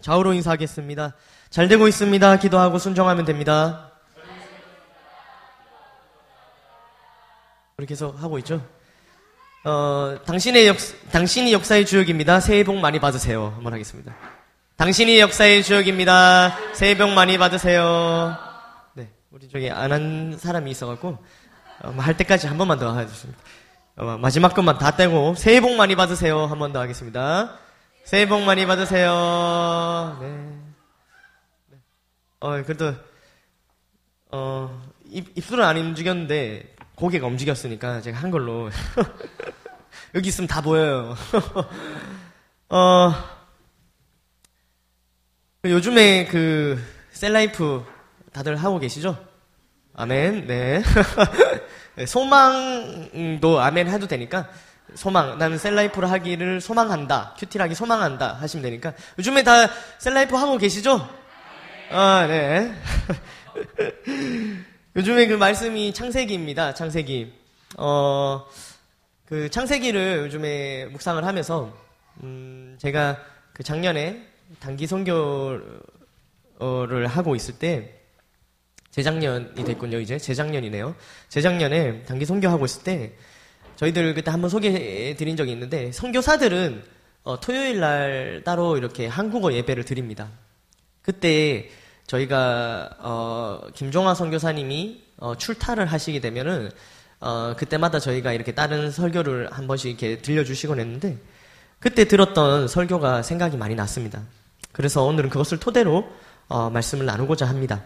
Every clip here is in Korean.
좌우로 인사하겠습니다. 잘 되고 있습니다. 기도하고 순종하면 됩니다. 우리 계속 하고 있죠? 어, 당신의 역, 당신이 역사의 주역입니다. 새해 복 많이 받으세요. 한번 하겠습니다. 당신이 역사의 주역입니다. 새해 복 많이 받으세요. 네, 우리 저기 안 한 사람이 있어갖고 어, 할 때까지 한 번만 더 해주십니다. 어, 마지막 것만 다 떼고 새해 복 많이 받으세요. 한 번 더 하겠습니다. 새해 복 많이 받으세요. 네. 네. 어, 그래도 어, 입, 입술은 안 움직였는데 고개가 움직였으니까 제가 한 걸로 여기 있으면 다 보여요. 어, 요즘에 그 셀라이프 다들 하고 계시죠? 아멘. 네. 소망도 아멘 해도 되니까 소망 나는 cell life를 하기를 소망한다. QT하기 소망한다 하시면 되니까 요즘에 다 cell life 하고 계시죠? 아, 네. 요즘에 그 말씀이 창세기입니다. 창세기. 어, 그 창세기를 요즘에 묵상을 하면서 음, 제가 그 작년에 단기 선교를 하고 있을 때 재작년이 됐군요, 이제. 재작년이네요. 재작년에 단기 선교하고 있을 때 저희들 그때 한번 소개해 드린 적이 있는데 선교사들은 어, 토요일 날 따로 이렇게 한국어 예배를 드립니다. 그때 저희가 어, 김종화 선교사님이 어, 출타를 하시게 되면은 어, 그때마다 저희가 이렇게 다른 설교를 한 번씩 이렇게 들려주시곤 했는데 그때 들었던 설교가 생각이 많이 났습니다. 그래서 오늘은 그것을 토대로 어, 말씀을 나누고자 합니다.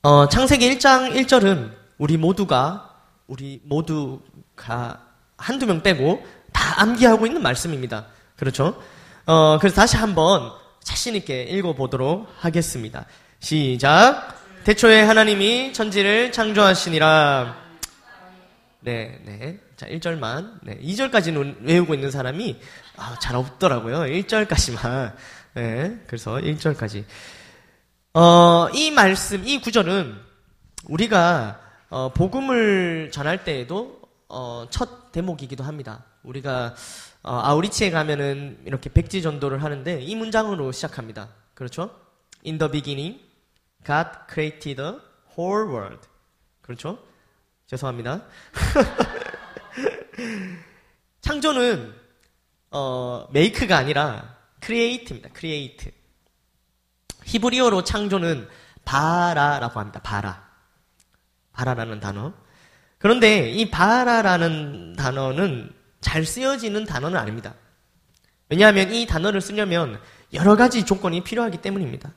어, 창세기 1장 1절은 우리 모두가 우리 모두가 한두 명 빼고 다 암기하고 있는 말씀입니다. 그렇죠? 어, 그래서 다시 한번 자신있게 읽어보도록 하겠습니다. 시작. 대초에 하나님이 천지를 창조하시니라. 네, 네. 자, 1절만. 네, 2절까지는 외우고 있는 사람이 아, 잘 없더라고요. 1절까지만. 네, 그래서 1절까지. 어, 이 말씀, 이 구절은 우리가 어, 복음을 전할 때에도 어, 첫 대목이기도 합니다. 우리가 어, 아우리치에 가면은 이렇게 백지 전도를 하는데 이 문장으로 시작합니다. 그렇죠? In the beginning, God created the whole world. 그렇죠? 죄송합니다. 창조는 어, make가 아니라 create입니다. create. 히브리어로 창조는 바라라고 합니다. 바라. 바라라는 단어. 그런데 이 바라라는 단어는 잘 쓰여지는 단어는 아닙니다. 왜냐하면 이 단어를 쓰려면 여러 가지 조건이 필요하기 때문입니다.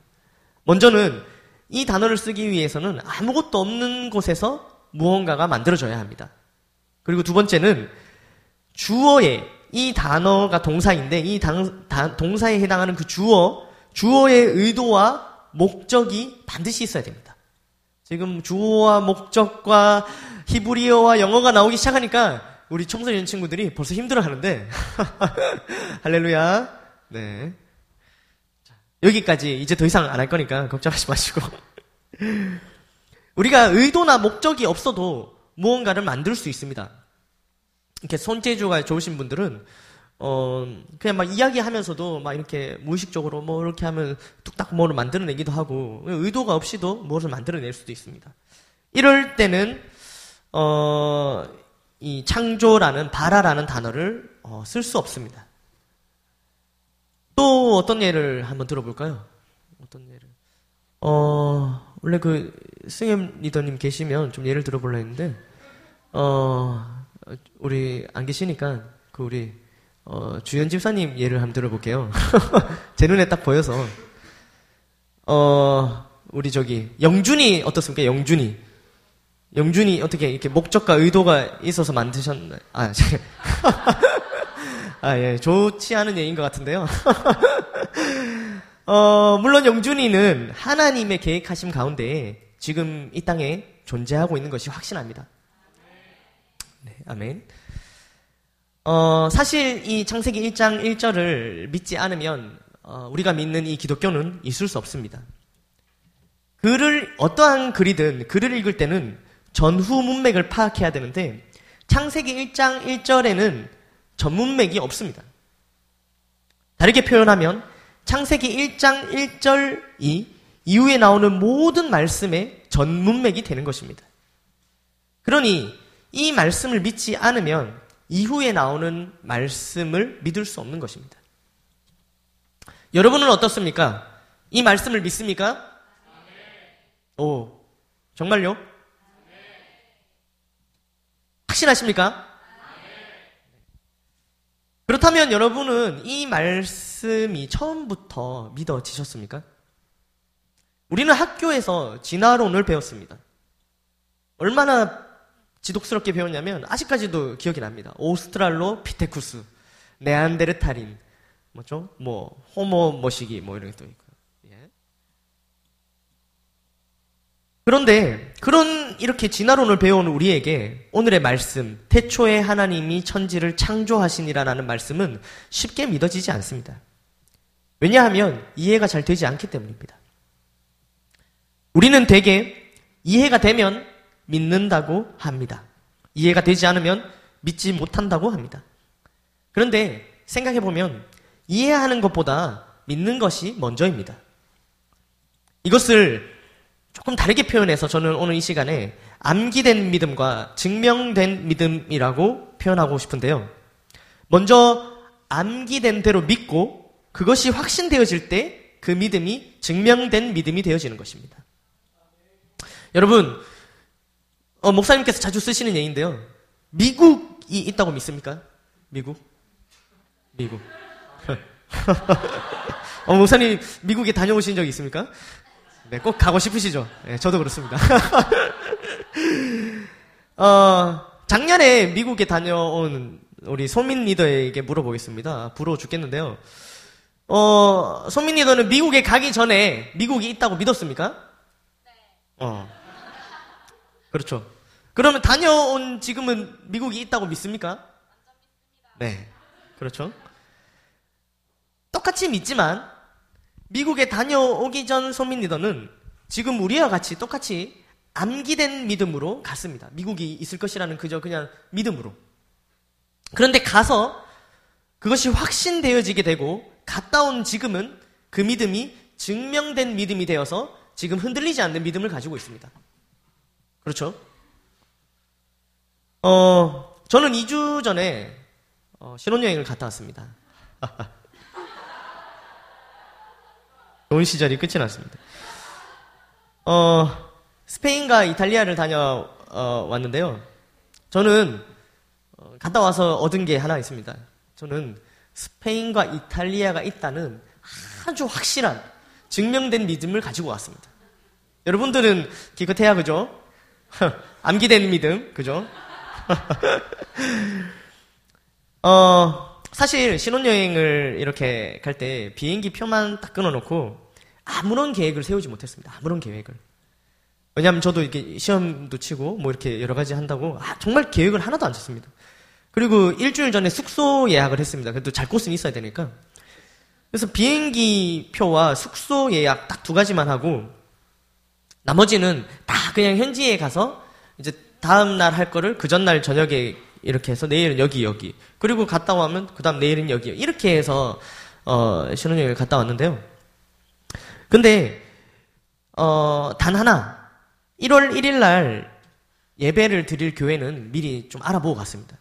먼저는 이 단어를 쓰기 위해서는 아무것도 없는 곳에서 무언가가 만들어져야 합니다. 그리고 두 번째는 주어에 이 단어가 동사인데 이 당, 다, 동사에 해당하는 그 주어, 주어의 의도와 목적이 반드시 있어야 됩니다. 지금 주어와 목적과 히브리어와 영어가 나오기 시작하니까 우리 청소년 친구들이 벌써 힘들어 하는데, 할렐루야. 네. 여기까지 이제 더 이상 안 할 거니까 걱정하지 마시고. 우리가 의도나 목적이 없어도 무언가를 만들 수 있습니다. 이렇게 손재주가 좋으신 분들은, 어, 그냥 막 이야기하면서도 막 이렇게 무의식적으로 뭐 이렇게 하면 뚝딱 뭐를 만들어내기도 하고, 의도가 없이도 무엇을 만들어낼 수도 있습니다. 이럴 때는, 어, 이 창조라는 바라라는 단어를 어, 쓸 수 없습니다. 또 어떤 예를 한번 들어볼까요? 어떤 예를? 어, 원래 그 승현 리더님 계시면 좀 예를 들어볼라 했는데, 어, 우리 안 계시니까 그 우리 어, 주연 집사님 예를 한번 들어볼게요. 제 눈에 딱 보여서, 어, 우리 저기 영준이 어떻습니까? 영준이. 영준이 어떻게 이렇게 목적과 의도가 있어서 만드셨나요? 아, 아, 예, 좋지 않은 예인 것 같은데요. 어, 물론 영준이는 하나님의 계획하심 가운데 지금 이 땅에 존재하고 있는 것이 확신합니다. 네, 아멘. 어, 사실 이 창세기 1장 1절을 믿지 않으면 어, 우리가 믿는 이 기독교는 있을 수 없습니다. 글을 어떠한 글이든 글을 읽을 때는 전후 문맥을 파악해야 되는데 창세기 1장 1절에는 전문맥이 없습니다. 다르게 표현하면 창세기 1장 1절이 이후에 나오는 모든 말씀의 전문맥이 되는 것입니다. 그러니 이 말씀을 믿지 않으면 이후에 나오는 말씀을 믿을 수 없는 것입니다. 여러분은 어떻습니까? 이 말씀을 믿습니까? 오, 정말요? 확신하십니까? 그렇다면 여러분은 이 말씀이 처음부터 믿어지셨습니까? 우리는 학교에서 진화론을 배웠습니다. 얼마나 지독스럽게 배웠냐면 아직까지도 기억이 납니다. 오스트랄로 피테쿠스, 네안데르탈인, 뭐죠? 뭐 호모 머시기 뭐 이런 게 또 있고요. 예. 그런데 그런 이렇게 진화론을 배운 우리에게 오늘의 말씀 태초에 하나님이 천지를 창조하시니라라는 말씀은 쉽게 믿어지지 않습니다. 왜냐하면 이해가 잘 되지 않기 때문입니다. 우리는 대개 이해가 되면 믿는다고 합니다. 이해가 되지 않으면 믿지 못한다고 합니다. 그런데 생각해보면 이해하는 것보다 믿는 것이 먼저입니다. 이것을 조금 다르게 표현해서 저는 오늘 이 시간에 암기된 믿음과 증명된 믿음이라고 표현하고 싶은데요. 먼저 암기된 대로 믿고 그것이 확신되어질 때 그 믿음이 증명된 믿음이 되어지는 것입니다. 여러분, 어, 목사님께서 자주 쓰시는 예인데요. 미국이 있다고 믿습니까? 미국? 미국. 어, 목사님 미국에 다녀오신 적 있습니까? 네, 꼭 가고 싶으시죠? 네, 저도 그렇습니다. 어, 작년에 미국에 다녀온 우리 소민 리더에게 물어보겠습니다. 부러워 죽겠는데요. 어, 소민 리더는 미국에 가기 전에 미국이 있다고 믿었습니까? 네. 어. 그렇죠. 그러면 다녀온 지금은 미국이 있다고 믿습니까? 네. 그렇죠. 똑같이 믿지만 미국에 다녀오기 전 소민 리더는 지금 우리와 같이 똑같이 암기된 믿음으로 갔습니다. 미국이 있을 것이라는 그저 그냥 믿음으로. 그런데 가서 그것이 확신되어지게 되고 갔다 온 지금은 그 믿음이 증명된 믿음이 되어서 지금 흔들리지 않는 믿음을 가지고 있습니다. 그렇죠? 어, 저는 2주 전에 어, 신혼여행을 갔다 왔습니다. 좋은 시절이 끝이 났습니다. 어, 스페인과 이탈리아를 다녀왔는데요. 어, 저는 어, 갔다 와서 얻은 게 하나 있습니다. 저는 스페인과 이탈리아가 있다는 아주 확실한 증명된 믿음을 가지고 왔습니다. 여러분들은 기껏해야 그죠? 암기된 믿음, 그죠? 어, 사실 신혼여행을 이렇게 갈 때 비행기 표만 딱 끊어놓고 아무런 계획을 세우지 못했습니다. 아무런 계획을. 왜냐하면 저도 이렇게 시험도 치고 뭐 이렇게 여러 가지 한다고 아, 정말 계획을 하나도 안 쳤습니다. 그리고 일주일 전에 숙소 예약을 했습니다. 그래도 잘 곳은 있어야 되니까. 그래서 비행기 표와 숙소 예약 딱 두 가지만 하고 나머지는 다 그냥 현지에 가서 이제 다음 날 할 거를 그 전날 저녁에 이렇게 해서 내일은 여기 여기 그리고 갔다 오면 그 다음 내일은 여기 이렇게 해서 어, 신혼여행을 갔다 왔는데요. 근데 어, 단 하나 1월 1일 날 예배를 드릴 교회는 미리 좀 알아보고 갔습니다.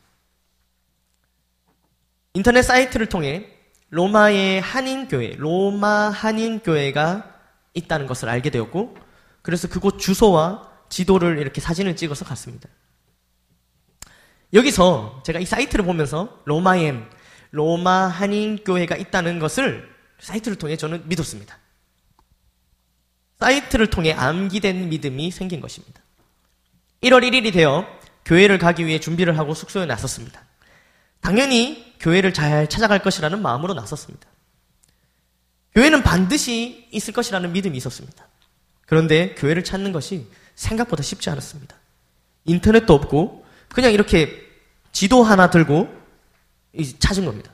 인터넷 사이트를 통해 로마의 한인교회, 로마 한인교회가 있다는 것을 알게 되었고, 그래서 그곳 주소와 지도를 이렇게 사진을 찍어서 갔습니다. 여기서 제가 이 사이트를 보면서 로마엠, 로마 한인교회가 있다는 것을 사이트를 통해 저는 믿었습니다. 사이트를 통해 암기된 믿음이 생긴 것입니다. 1월 1일이 되어 교회를 가기 위해 준비를 하고 숙소에 나섰습니다. 당연히 교회를 잘 찾아갈 것이라는 마음으로 나섰습니다. 교회는 반드시 있을 것이라는 믿음이 있었습니다. 그런데 교회를 찾는 것이 생각보다 쉽지 않았습니다. 인터넷도 없고 그냥 이렇게 지도 하나 들고 찾은 겁니다.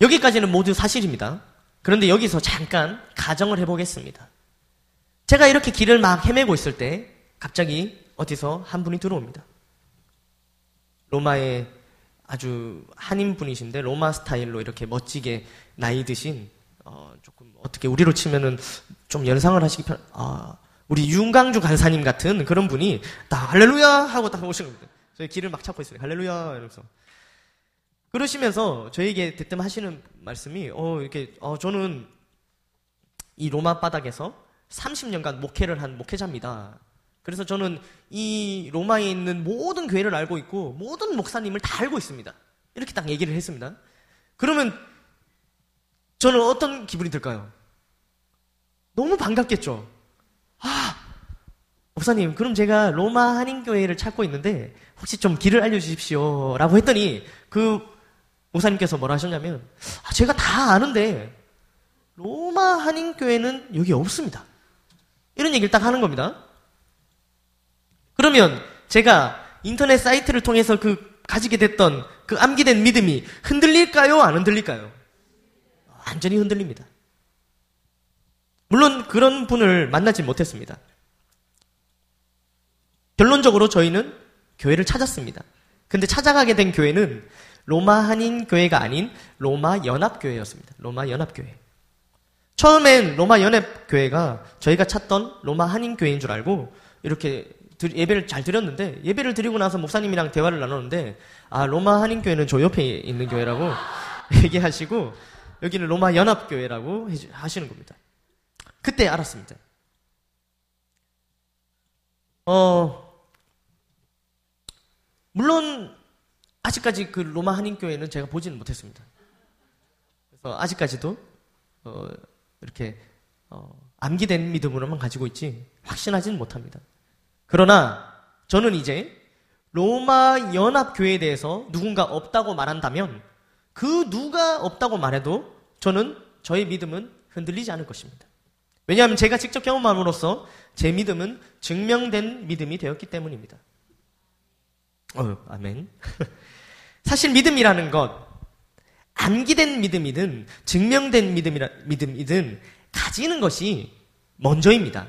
여기까지는 모두 사실입니다. 그런데 여기서 잠깐 가정을 해보겠습니다. 제가 이렇게 길을 막 헤매고 있을 때 갑자기 어디서 한 분이 들어옵니다. 로마의 아주 한인 분이신데 로마 스타일로 이렇게 멋지게 나이 드신 어, 조금 어떻게 우리로 치면은 좀 연상을 하시기 편. 아 우리 윤강주 간사님 같은 그런 분이 딱 할렐루야 하고 딱 오신 겁니다. 저희 길을 막 찾고 있어요. 할렐루야 이러면서 그러시면서 저에게 대뜸 하시는 말씀이 어 이렇게 어 저는 이 로마 바닥에서 30년간 목회를 한 목회자입니다. 그래서 저는 이 로마에 있는 모든 교회를 알고 있고 모든 목사님을 다 알고 있습니다. 이렇게 딱 얘기를 했습니다. 그러면 저는 어떤 기분이 들까요? 너무 반갑겠죠? 아, 목사님, 그럼 제가 로마 한인교회를 찾고 있는데 혹시 좀 길을 알려주십시오. 라고 했더니 그 목사님께서 뭐라 하셨냐면 아, 제가 다 아는데 로마 한인교회는 여기 없습니다. 이런 얘기를 딱 하는 겁니다. 그러면 제가 인터넷 사이트를 통해서 그 가지게 됐던 그 암기된 믿음이 흔들릴까요? 안 흔들릴까요? 완전히 흔들립니다. 물론 그런 분을 만나지 못했습니다. 결론적으로 저희는 교회를 찾았습니다. 근데 찾아가게 된 교회는 로마 한인 교회가 아닌 로마 연합 교회였습니다. 로마 연합 교회. 처음엔 로마 연합 교회가 저희가 찾던 로마 한인 교회인 줄 알고 이렇게 예배를 잘 드렸는데 예배를 드리고 나서 목사님이랑 대화를 나눴는데 아 로마 한인 교회는 저 옆에 있는 교회라고 얘기하시고 여기는 로마 연합 교회라고 하시는 겁니다. 그때 알았습니다. 어 물론 아직까지 그 로마 한인교회는 제가 보지는 못했습니다. 그래서 아직까지도 어, 이렇게 어, 암기된 믿음으로만 가지고 있지 확신하지는 못합니다. 그러나 저는 이제 로마 연합교회에 대해서 누군가 없다고 말한다면 그 누가 없다고 말해도 저는 저의 믿음은 흔들리지 않을 것입니다. 왜냐하면 제가 직접 경험함으로써 제 믿음은 증명된 믿음이 되었기 때문입니다. 어, 아멘. 사실 믿음이라는 것, 암기된 믿음이든 증명된 믿음이라, 믿음이든 가지는 것이 먼저입니다.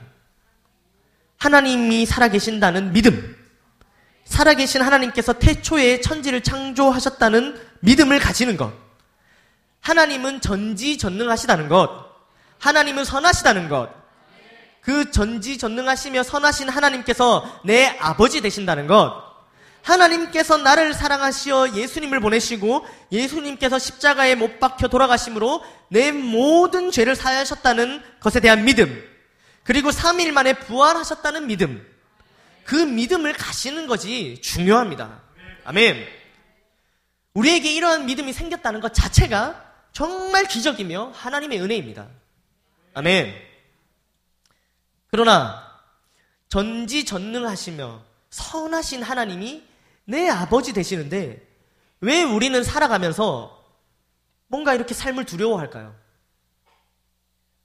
하나님이 살아계신다는 믿음, 살아계신 하나님께서 태초에 천지를 창조하셨다는 믿음을 가지는 것, 하나님은 전지전능하시다는 것, 하나님은 선하시다는 것, 그 전지 전능하시며 선하신 하나님께서 내 아버지 되신다는 것, 하나님께서 나를 사랑하시어 예수님을 보내시고 예수님께서 십자가에 못 박혀 돌아가심으로 내 모든 죄를 사하셨다는 것에 대한 믿음, 그리고 3일 만에 부활하셨다는 믿음, 그 믿음을 가시는 것이 중요합니다. 아멘. 우리에게 이러한 믿음이 생겼다는 것 자체가 정말 기적이며 하나님의 은혜입니다. 아멘. 그러나 전지전능하시며 선하신 하나님이 내 아버지 되시는데 왜 우리는 살아가면서 뭔가 이렇게 삶을 두려워할까요?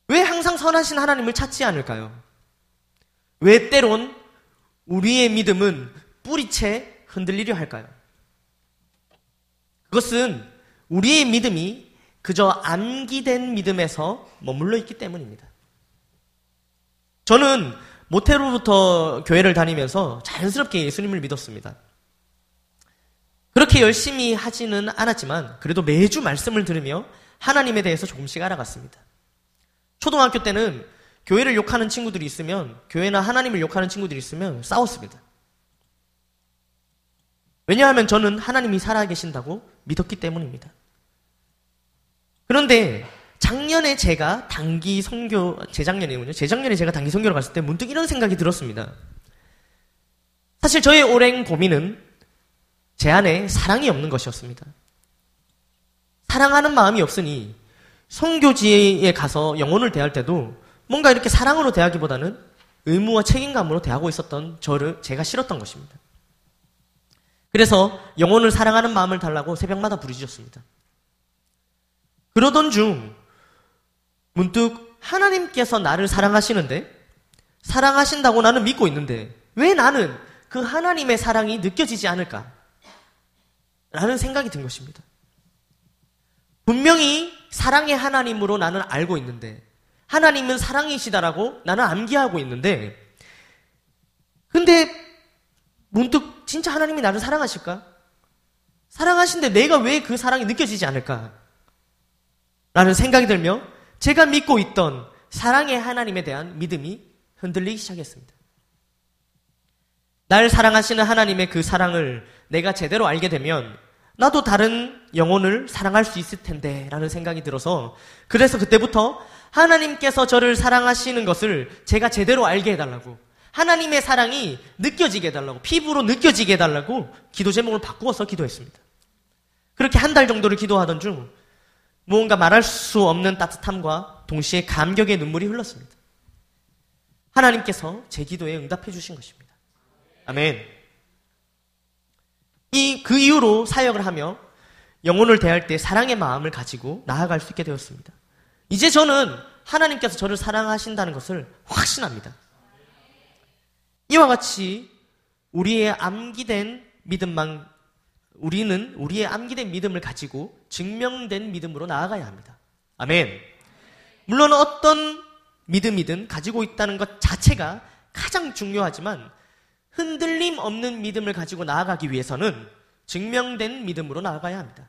왜 항상 선하신 하나님을 찾지 않을까요? 왜 때론 우리의 믿음은 뿌리채 흔들리려 할까요? 그것은 우리의 믿음이 그저 암기된 믿음에서 머물러 있기 때문입니다. 저는 모태로부터 교회를 다니면서 자연스럽게 예수님을 믿었습니다. 그렇게 열심히 하지는 않았지만 그래도 매주 말씀을 들으며 하나님에 대해서 조금씩 알아갔습니다. 초등학교 때는 교회를 욕하는 친구들이 있으면 교회나 하나님을 욕하는 친구들이 있으면 싸웠습니다. 왜냐하면 저는 하나님이 살아계신다고 믿었기 때문입니다. 그런데 작년에 제가 단기 선교 재작년이군요. 재작년에 제가 단기 선교를 갔을 때 문득 이런 생각이 들었습니다. 사실 저의 오랜 고민은 제 안에 사랑이 없는 것이었습니다. 사랑하는 마음이 없으니 성교지에 가서 영혼을 대할 때도 뭔가 이렇게 사랑으로 대하기보다는 의무와 책임감으로 대하고 있었던 저를 제가 싫었던 것입니다. 그래서 영혼을 사랑하는 마음을 달라고 새벽마다 부르짖었습니다. 그러던 중 문득 하나님께서 나를 사랑하시는데 사랑하신다고 나는 믿고 있는데 왜 나는 그 하나님의 사랑이 느껴지지 않을까? 라는 생각이 든 것입니다. 분명히 사랑의 하나님으로 나는 알고 있는데, 하나님은 사랑이시다라고 나는 암기하고 있는데, 근데 문득 진짜 하나님이 나를 사랑하실까? 사랑하신데 내가 왜 그 사랑이 느껴지지 않을까? 라는 생각이 들며 제가 믿고 있던 사랑의 하나님에 대한 믿음이 흔들리기 시작했습니다. 날 사랑하시는 하나님의 그 사랑을 내가 제대로 알게 되면 나도 다른 영혼을 사랑할 수 있을 텐데 라는 생각이 들어서 그래서 그때부터 하나님께서 저를 사랑하시는 것을 제가 제대로 알게 해달라고 하나님의 사랑이 느껴지게 해달라고 피부로 느껴지게 해달라고 기도 제목을 바꾸어서 기도했습니다. 그렇게 한 달 정도를 기도하던 중 무언가 말할 수 없는 따뜻함과 동시에 감격의 눈물이 흘렀습니다. 하나님께서 제 기도에 응답해 주신 것입니다. 아멘. 이, 그 이후로 사역을 하며 영혼을 대할 때 사랑의 마음을 가지고 나아갈 수 있게 되었습니다. 이제 저는 하나님께서 저를 사랑하신다는 것을 확신합니다. 이와 같이 우리의 암기된 믿음만 우리는 우리의 암기된 믿음을 가지고 증명된 믿음으로 나아가야 합니다. 아멘. 물론 어떤 믿음이든 가지고 있다는 것 자체가 가장 중요하지만 흔들림 없는 믿음을 가지고 나아가기 위해서는 증명된 믿음으로 나아가야 합니다.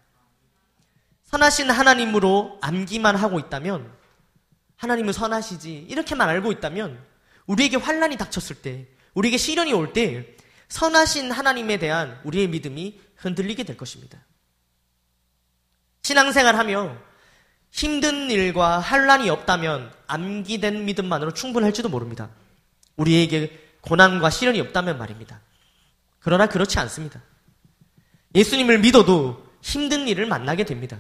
선하신 하나님으로 암기만 하고 있다면 하나님은 선하시지 이렇게만 알고 있다면 우리에게 환란이 닥쳤을 때 우리에게 시련이 올 때 선하신 하나님에 대한 우리의 믿음이 흔들리게 될 것입니다. 신앙생활 하며 힘든 일과 환란이 없다면 암기된 믿음만으로 충분할지도 모릅니다. 우리에게 고난과 시련이 없다면 말입니다. 그러나 그렇지 않습니다. 예수님을 믿어도 힘든 일을 만나게 됩니다.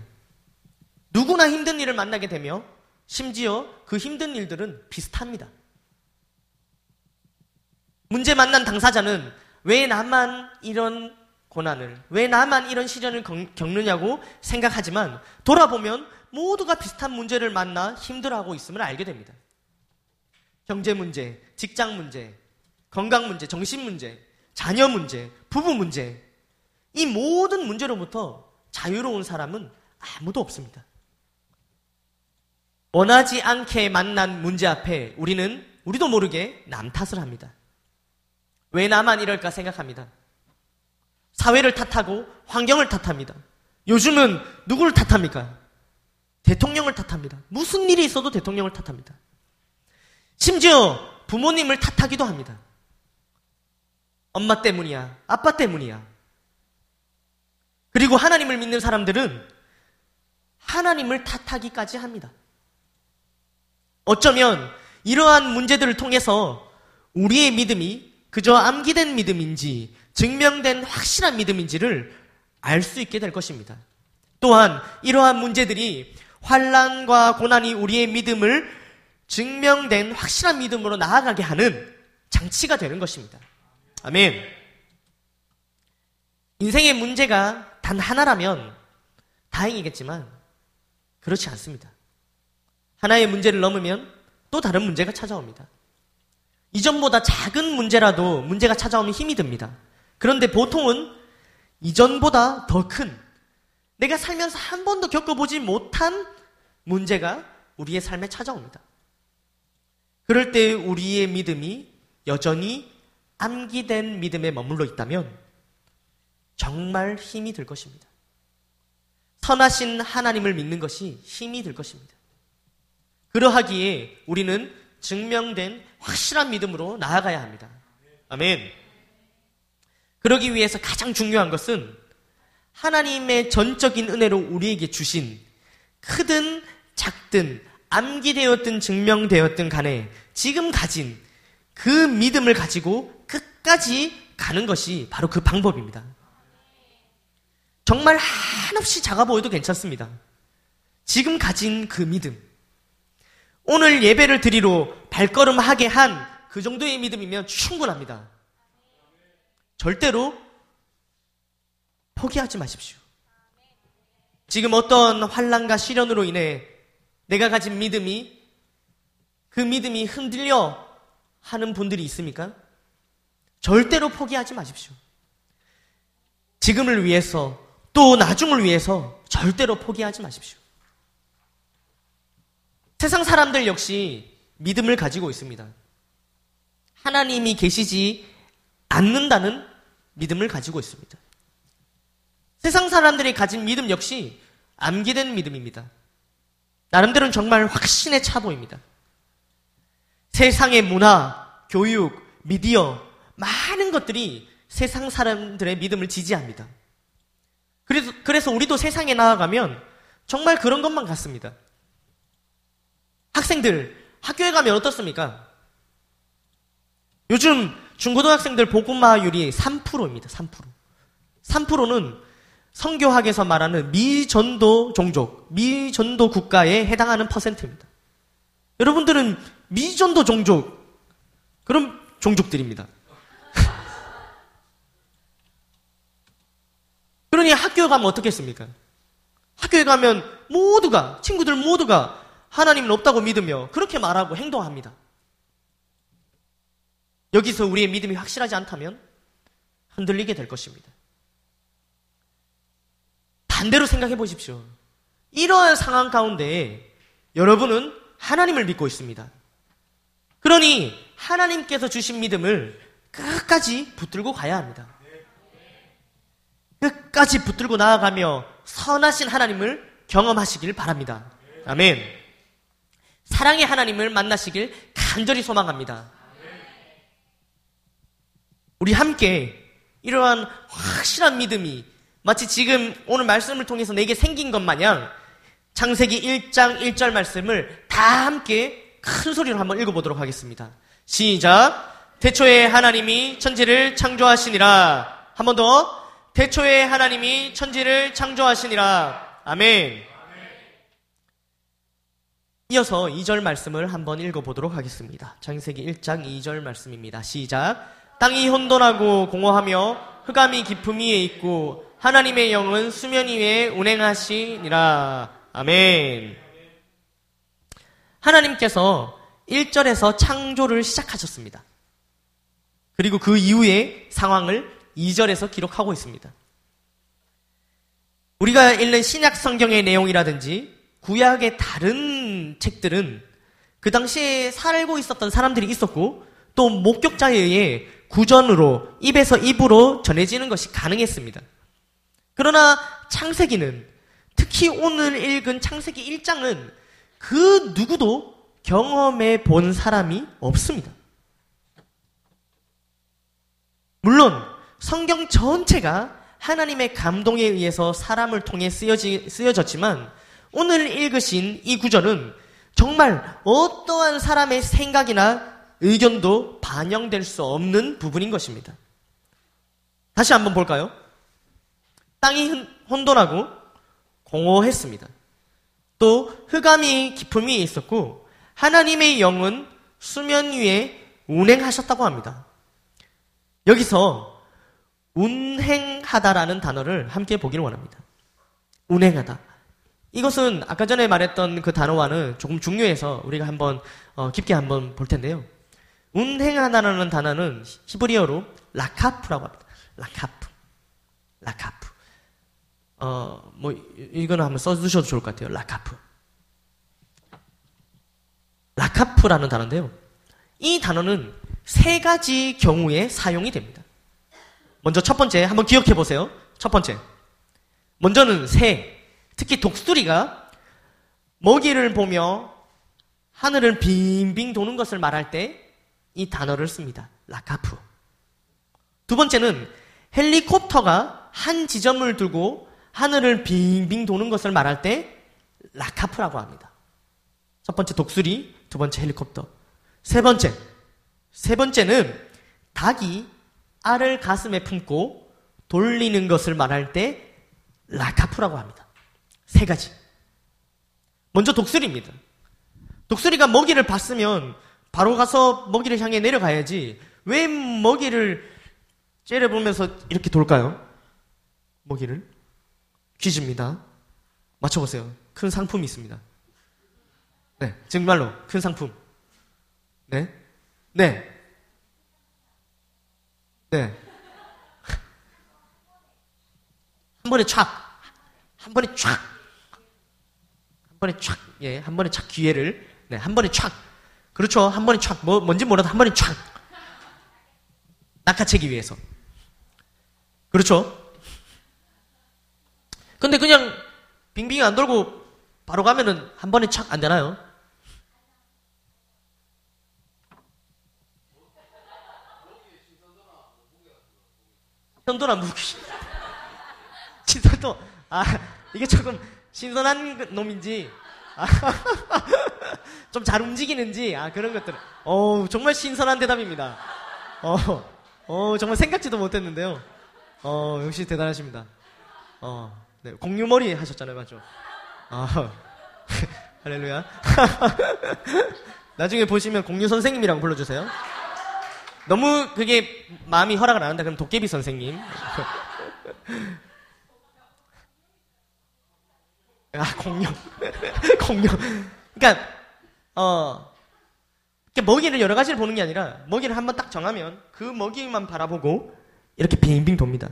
누구나 힘든 일을 만나게 되며 심지어 그 힘든 일들은 비슷합니다. 문제 만난 당사자는 왜 나만 이런 고난을, 왜 나만 이런 시련을 겪느냐고 생각하지만 돌아보면 모두가 비슷한 문제를 만나 힘들어하고 있음을 알게 됩니다. 경제 문제, 직장 문제, 건강 문제, 정신 문제, 자녀 문제, 부부 문제, 이 모든 문제로부터 자유로운 사람은 아무도 없습니다. 원하지 않게 만난 문제 앞에 우리는 우리도 모르게 남 탓을 합니다. 왜 나만 이럴까 생각합니다. 사회를 탓하고 환경을 탓합니다. 요즘은 누구를 탓합니까? 대통령을 탓합니다. 무슨 일이 있어도 대통령을 탓합니다. 심지어 부모님을 탓하기도 합니다. 엄마 때문이야. 아빠 때문이야. 그리고 하나님을 믿는 사람들은 하나님을 탓하기까지 합니다. 어쩌면 이러한 문제들을 통해서 우리의 믿음이 그저 암기된 믿음인지 증명된 확실한 믿음인지를 알 수 있게 될 것입니다. 또한 이러한 문제들이 환란과 고난이 우리의 믿음을 증명된 확실한 믿음으로 나아가게 하는 장치가 되는 것입니다. 아멘. 인생의 문제가 단 하나라면 다행이겠지만 그렇지 않습니다. 하나의 문제를 넘으면 또 다른 문제가 찾아옵니다. 이전보다 작은 문제라도 문제가 찾아오면 힘이 듭니다. 그런데 보통은 이전보다 더 큰, 내가 살면서 한 번도 겪어보지 못한 문제가 우리의 삶에 찾아옵니다. 그럴 때 우리의 믿음이 여전히 암기된 믿음에 머물러 있다면 정말 힘이 들 것입니다. 선하신 하나님을 믿는 것이 힘이 들 것입니다. 그러하기에 우리는 증명된 확실한 믿음으로 나아가야 합니다. 아멘. 그러기 위해서 가장 중요한 것은 하나님의 전적인 은혜로 우리에게 주신 크든 작든 암기되었든 증명되었든 간에 지금 가진 그 믿음을 가지고 끝까지 가는 것이 바로 그 방법입니다. 정말 한없이 작아 보여도 괜찮습니다. 지금 가진 그 믿음. 오늘 예배를 드리러 발걸음하게 한 그 정도의 믿음이면 충분합니다. 절대로 포기하지 마십시오. 지금 어떤 환란과 시련으로 인해 내가 가진 믿음이 그 믿음이 흔들려 하는 분들이 있습니까? 절대로 포기하지 마십시오. 지금을 위해서 또 나중을 위해서 절대로 포기하지 마십시오. 세상 사람들 역시 믿음을 가지고 있습니다. 하나님이 계시지 않는다는 믿음을 가지고 있습니다. 세상 사람들이 가진 믿음 역시 암기된 믿음입니다. 나름대로는 정말 확신에 차 보입니다. 세상의 문화, 교육, 미디어, 많은 것들이 세상 사람들의 믿음을 지지합니다. 그래서, 그래서 우리도 세상에 나아가면 정말 그런 것만 같습니다. 학생들, 학교에 가면 어떻습니까? 요즘 중고등학생들 복음화율이 3%입니다. 3%. 3%는 성교학에서 말하는 미전도 종족, 미전도 국가에 해당하는 퍼센트입니다. 여러분들은 미전도 종족, 그런 종족들입니다. 그러니 학교에 가면 어떻겠습니까? 학교에 가면 모두가, 친구들 모두가 하나님은 없다고 믿으며 그렇게 말하고 행동합니다. 여기서 우리의 믿음이 확실하지 않다면 흔들리게 될 것입니다. 반대로 생각해 보십시오. 이러한 상황 가운데 여러분은 하나님을 믿고 있습니다. 그러니 하나님께서 주신 믿음을 끝까지 붙들고 가야 합니다. 끝까지 붙들고 나아가며 선하신 하나님을 경험하시길 바랍니다. 아멘. 사랑의 하나님을 만나시길 간절히 소망합니다. 우리 함께 이러한 확실한 믿음이 마치 지금 오늘 말씀을 통해서 내게 생긴 것 마냥 창세기 1장 1절 말씀을 다 함께 큰 소리로 한번 읽어보도록 하겠습니다. 시작. 대초에 하나님이 천지를 창조하시니라. 한 번 더. 대초에 하나님이 천지를 창조하시니라. 아멘. 이어서 2절 말씀을 한번 읽어보도록 하겠습니다. 창세기 1장 2절 말씀입니다. 시작. 땅이 혼돈하고 공허하며 흑암이 깊음 위에 있고 하나님의 영은 수면 위에 운행하시니라. 아멘. 하나님께서 1절에서 창조를 시작하셨습니다. 그리고 그 이후의 상황을 2절에서 기록하고 있습니다. 우리가 읽는 신약 성경의 내용이라든지 구약의 다른 책들은 그 당시에 살고 있었던 사람들이 있었고 또 목격자에 의해 구전으로 입에서 입으로 전해지는 것이 가능했습니다. 그러나 창세기는 특히 오늘 읽은 창세기 1장은 그 누구도 경험해 본 사람이 없습니다. 물론 성경 전체가 하나님의 감동에 의해서 사람을 통해 쓰여지, 쓰여졌지만 오늘 읽으신 이 구절은 정말 어떠한 사람의 생각이나 의견도 반영될 수 없는 부분인 것입니다. 다시 한번 볼까요? 땅이 혼돈하고 공허했습니다. 또 흑암이 깊음 위에 있었고 하나님의 영은 수면 위에 운행하셨다고 합니다. 여기서 운행하다라는 단어를 함께 보기를 원합니다. 운행하다. 이것은 아까 전에 말했던 그 단어와는 조금 중요해서 우리가 한번 어, 깊게 한번 볼 텐데요. 운행하다라는 단어는 히브리어로 라카프라고 합니다. 라카프. 라카프. 어, 뭐, 이거는 한번 써주셔도 좋을 것 같아요. 라카프. 라카프라는 단어인데요. 이 단어는 세 가지 경우에 사용이 됩니다. 먼저 첫 번째, 한번 기억해 보세요. 첫 번째. 먼저는 새, 특히 독수리가 먹이를 보며 하늘을 빙빙 도는 것을 말할 때 이 단어를 씁니다. 라카프. 두 번째는 헬리콥터가 한 지점을 두고 하늘을 빙빙 도는 것을 말할 때 라카프라고 합니다. 첫 번째 독수리, 두 번째 헬리콥터. 세 번째. 세 번째는 닭이 알을 가슴에 품고 돌리는 것을 말할 때 라카프라고 합니다. 세 가지. 먼저 독수리입니다. 독수리가 먹이를 봤으면 바로 가서 먹이를 향해 내려가야지 왜 먹이를 째려보면서 이렇게 돌까요? 먹이를? 퀴즈입니다. 맞춰보세요. 큰 상품이 있습니다. 네, 정말로 큰 상품. 네, 네, 네. 한 번에 촥, 한 번에 촥, 한 번에 촥, 예, 한 번에 촥 기회를, 네, 한 번에 촥. 그렇죠. 한 번에 촥, 뭐, 뭔지 몰라도 한 번에 촥. 낚아채기 위해서. 그렇죠. 근데 그냥 빙빙 안 돌고 바로 가면은 한 번에 착 안 되나요? 현도나 무기. 신선도, 아, 이게 조금 신선한 놈인지, 아, 좀 잘 움직이는지, 아, 그런 것들. 어 정말 신선한 대답입니다. 어, 어, 정말 생각지도 못했는데요. 어, 역시 대단하십니다. 어, 네, 공유머리 하셨잖아요, 맞죠? 아, 할렐루야. 나중에 보시면 공유 선생님이라고 불러주세요. 너무 그게 마음이 허락을 안 한다 그럼 도깨비 선생님. 아 공룡, 공룡. 그러니까 어 먹이를 여러 가지를 보는 게 아니라 먹이를 한번 딱 정하면 그 먹이만 바라보고 이렇게 빙빙 돕니다.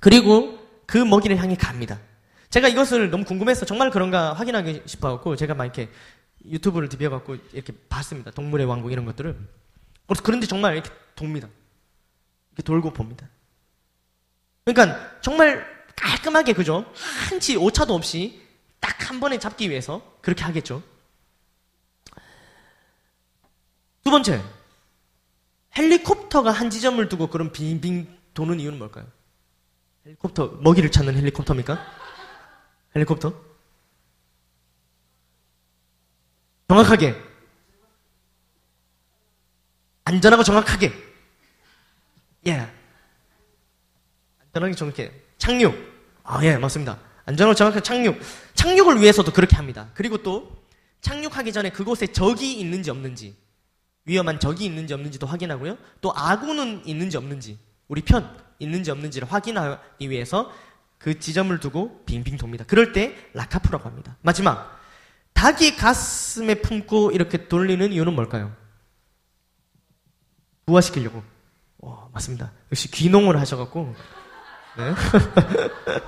그리고 그 먹이를 향해 갑니다. 제가 이것을 너무 궁금해서 정말 그런가 확인하기 싶어갖고 제가 막 이렇게 유튜브를 뒤벼갖고 이렇게 봤습니다. 동물의 왕국 이런 것들을. 그래서 그런데 정말 이렇게 돕니다. 이렇게 돌고 봅니다. 그러니까 정말 깔끔하게 그죠? 한치 오차도 없이 딱 한 번에 잡기 위해서 그렇게 하겠죠. 두 번째, 헬리콥터가 한 지점을 두고 그런 빙빙 도는 이유는 뭘까요? 헬리콥터 먹이를 찾는 헬리콥터입니까? 헬리콥터? 정확하게 안전하고 정확하게. 예. 안전하게 정확하게. 착륙. 아, 예, 맞습니다. 안전하고 정확하게 착륙. 착륙을 위해서도 그렇게 합니다. 그리고 또 착륙하기 전에 그곳에 적이 있는지 없는지, 위험한 적이 있는지 없는지도 확인하고요. 또 아군은 있는지 없는지, 우리 편 있는지 없는지를 확인하기 위해서 그 지점을 두고 빙빙 돕니다. 그럴 때 라카프라고 합니다. 마지막. 닭이 가슴에 품고 이렇게 돌리는 이유는 뭘까요? 부화시키려고. 와, 맞습니다. 역시 귀농을 하셔갖고. 네.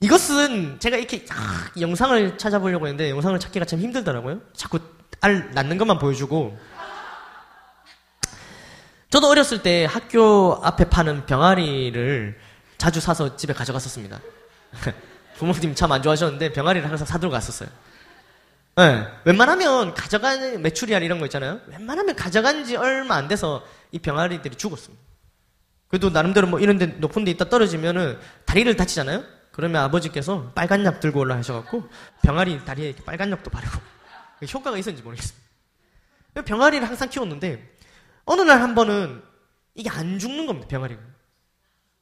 이것은 제가 이렇게 아, 영상을 찾아보려고 했는데 영상을 찾기가 참 힘들더라고요. 자꾸 알 낳는 것만 보여주고. 저도 어렸을 때 학교 앞에 파는 병아리를 자주 사서 집에 가져갔었습니다. 부모님 참 안 좋아하셨는데 병아리를 항상 사들고 갔었어요. 네, 웬만하면 가져간 메추리알 이런 거 있잖아요. 웬만하면 가져간 지 얼마 안 돼서 이 병아리들이 죽었습니다. 그래도 나름대로 뭐 이런 데 높은 데 있다 떨어지면은 다리를 다치잖아요? 그러면 아버지께서 빨간 약 들고 올라 하셔갖고 병아리 다리에 이렇게 빨간 약도 바르고 효과가 있었는지 모르겠습니다. 병아리를 항상 키웠는데 어느 날 한 번은 이게 안 죽는 겁니다, 병아리가.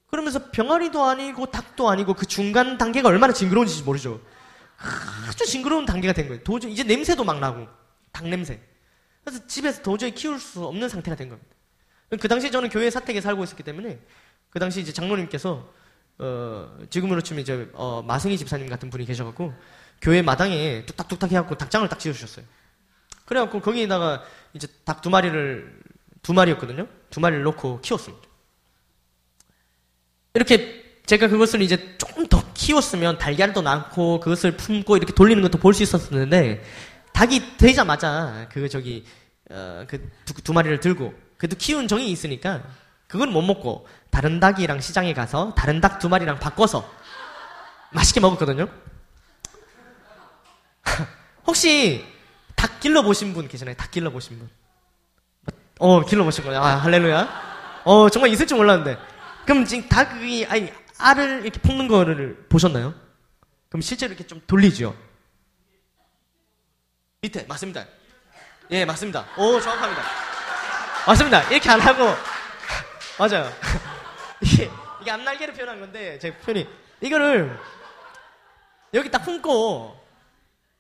그러면서 병아리도 아니고 닭도 아니고 그 중간 단계가 얼마나 징그러운지 모르죠. 아주 징그러운 단계가 된 거예요. 도저히 이제 냄새도 막 나고 닭 냄새. 그래서 집에서 도저히 키울 수 없는 상태가 된 겁니다. 그 당시 저는 교회 사택에 살고 있었기 때문에 그 당시 이제 장로님께서 어, 지금으로 치면 이제 어, 마승희 집사님 같은 분이 계셔갖고 교회 마당에 뚝딱뚝딱 해갖고 닭장을 딱 지어주셨어요. 그래갖고 거기에다가 이제 닭 두 마리를 두 마리였거든요. 두 마리를 놓고 키웠습니다. 이렇게 제가 그것을 이제 조금 더 키웠으면 달걀도 낳고 그것을 품고 이렇게 돌리는 것도 볼 수 있었는데 닭이 되자마자 그 저기 어, 그두 두 마리를 들고 그래도 키운 정이 있으니까 그건 못 먹고 다른 닭이랑 시장에 가서 다른 닭 두 마리랑 바꿔서 맛있게 먹었거든요. 혹시 닭 길러 보신 분 계시나요? 닭 길러 보신 분? 어, 길러 보신 거예요. 아, 할렐루야. 어, 정말 있을 줄 몰랐는데. 그럼 지금 닭이 아니 알을 이렇게 볶는 거를 보셨나요? 그럼 실제로 이렇게 좀 돌리죠. 밑에 맞습니다. 예, 맞습니다. 오, 정확합니다. 맞습니다. 이렇게 안 하고 맞아요. 이게 이게 앞날개를 표현한 건데 제 표현이 이거를 여기 딱 품고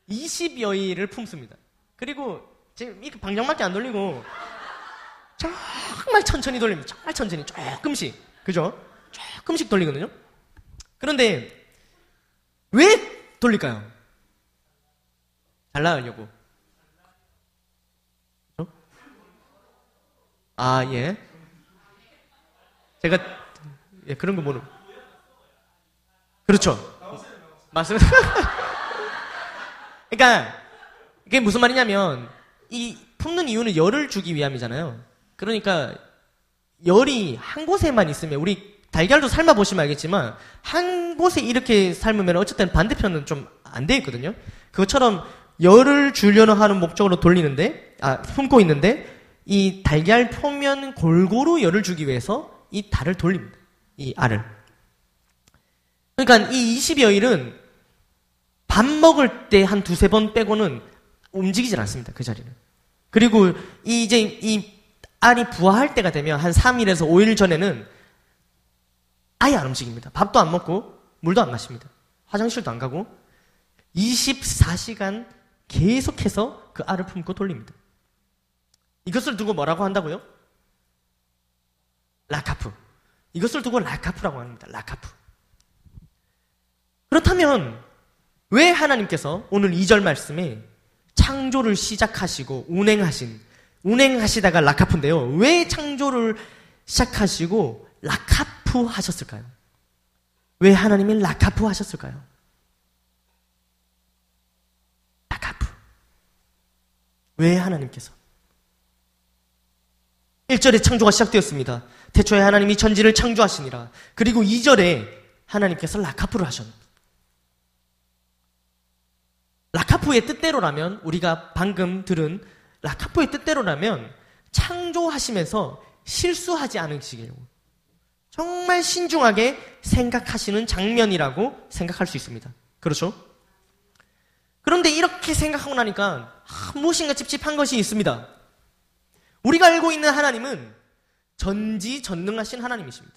20여일을 품습니다. 그리고 지금 이렇게 방정맞게 안 돌리고 정말 천천히 돌립니다. 정말 천천히 조금씩 그죠? 조금씩 돌리거든요. 그런데 왜 돌릴까요? 잘 나가려고. 아, 예. 제가 예, 그런 거 모르. 그렇죠. 맞습니다. 그러니까 이게 무슨 말이냐면 이 품는 이유는 열을 주기 위함이잖아요. 그러니까 열이 한 곳에만 있으면 우리 달걀도 삶아 보시면 알겠지만 한 곳에 이렇게 삶으면 어쨌든 반대편은 좀안돼 있거든요. 그것처럼 열을 주려는 하는 목적으로 돌리는데 아 품고 있는데 이 달걀 표면 골고루 열을 주기 위해서 이 달을 돌립니다. 이 알을. 그러니까 이 20여일은 밥 먹을 때 한 두세 번 빼고는 움직이질 않습니다. 그 자리는. 그리고 이 이제 이 알이 부화할 때가 되면 한 3일에서 5일 전에는 아예 안 움직입니다. 밥도 안 먹고 물도 안 마십니다. 화장실도 안 가고 24시간 계속해서 그 알을 품고 돌립니다. 이것을 두고 뭐라고 한다고요? 라카프. 이것을 두고 라카프라고 합니다. 라카프. 그렇다면 왜 하나님께서 오늘 2절 말씀에 창조를 시작하시고 운행하신 운행하시다가 라카프인데요. 왜 창조를 시작하시고 라카프 하셨을까요? 왜 하나님이 라카프 하셨을까요? 라카프. 왜 하나님께서? 1절에 창조가 시작되었습니다. 태초에 하나님이 천지를 창조하시니라. 그리고 2절에 하나님께서 라카프를 하셨습니다. 라카프의 뜻대로라면 우리가 방금 들은 라카프의 뜻대로라면 창조하시면서 실수하지 않으시길 정말 신중하게 생각하시는 장면이라고 생각할 수 있습니다. 그렇죠? 그런데 이렇게 생각하고 나니까 무엇인가 찝찝한 것이 있습니다. 우리가 알고 있는 하나님은 전지 전능하신 하나님이십니다.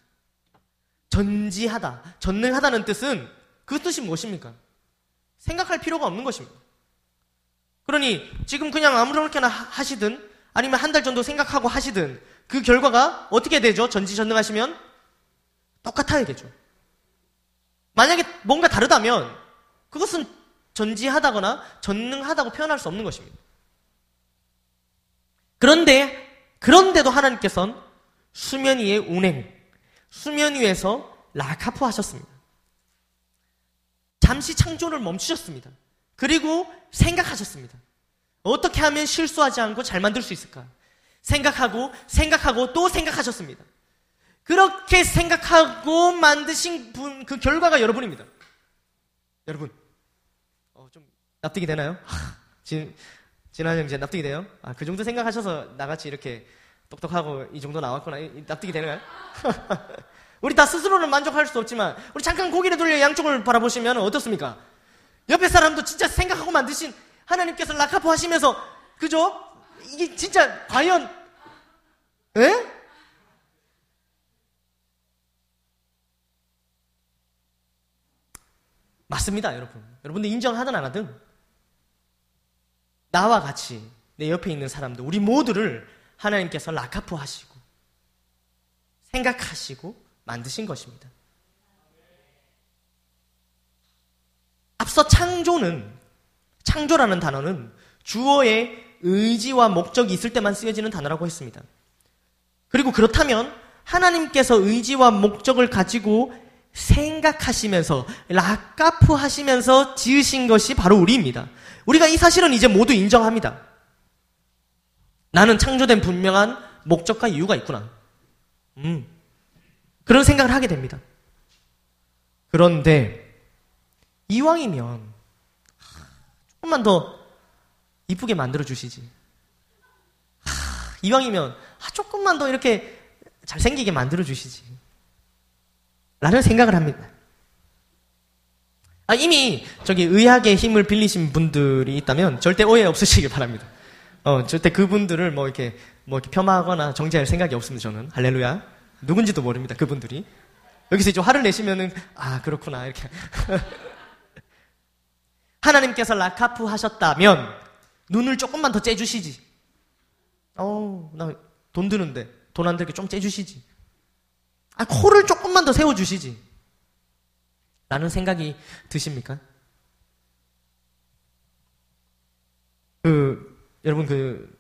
전지하다, 전능하다는 뜻은 그 뜻이 무엇입니까? 생각할 필요가 없는 것입니다. 그러니 지금 그냥 아무렇게나 하시든 아니면 한 달 정도 생각하고 하시든 그 결과가 어떻게 되죠? 전지 전능하시면 똑같아야 되죠. 만약에 뭔가 다르다면 그것은 전지하다거나 전능하다고 표현할 수 없는 것입니다. 그런데 그런데도 하나님께서는 수면 위의 운행, 수면 위에서 라카프 하셨습니다. 잠시 창조를 멈추셨습니다. 그리고 생각하셨습니다. 어떻게 하면 실수하지 않고 잘 만들 수 있을까? 생각하고, 생각하고, 또 생각하셨습니다. 그렇게 생각하고 만드신 분, 그 결과가 여러분입니다. 여러분, 어, 좀 납득이 되나요? 지금, 진환 형제 납득이 돼요? 아, 그 정도 생각하셔서 나같이 이렇게 똑똑하고 이 정도 나왔구나. 납득이 되나요? 우리 다 스스로는 만족할 수 없지만 우리 잠깐 고개를 돌려 양쪽을 바라보시면 어떻습니까? 옆에 사람도 진짜 생각하고 만드신 하나님께서 라카포 하시면서 그죠? 이게 진짜 과연 에? 맞습니다, 여러분. 여러분들 인정하든 안 하든 나와 같이 내 옆에 있는 사람들 우리 모두를 하나님께서 라카포 하시고 생각하시고 만드신 것입니다. 앞서 창조는, 창조라는 단어는 주어의 의지와 목적이 있을 때만 쓰여지는 단어라고 했습니다. 그리고 그렇다면 하나님께서 의지와 목적을 가지고 생각하시면서 라카프 하시면서 지으신 것이 바로 우리입니다. 우리가 이 사실은 이제 모두 인정합니다. 나는 창조된 분명한 목적과 이유가 있구나. 음. 그런 생각을 하게 됩니다. 그런데 이왕이면 조금만 더 이쁘게 만들어 주시지. 이왕이면 조금만 더 이렇게 잘생기게 만들어 주시지. 라는 생각을 합니다. 아, 이미 저기 의학의 힘을 빌리신 분들이 있다면 절대 오해 없으시길 바랍니다. 어, 절대 그분들을 뭐 이렇게 뭐 이렇게 폄하하거나 정죄할 생각이 없습니다. 저는 할렐루야. 누군지도 모릅니다. 그분들이. 여기서 이제 화를 내시면은, 아, 그렇구나. 이렇게. 하나님께서 라카프 하셨다면, 눈을 조금만 더 째주시지. 어우, 나돈 드는데, 돈 안 들게 좀 째주시지. 아, 코를 조금만 더 세워주시지. 라는 생각이 드십니까? 그, 여러분 그,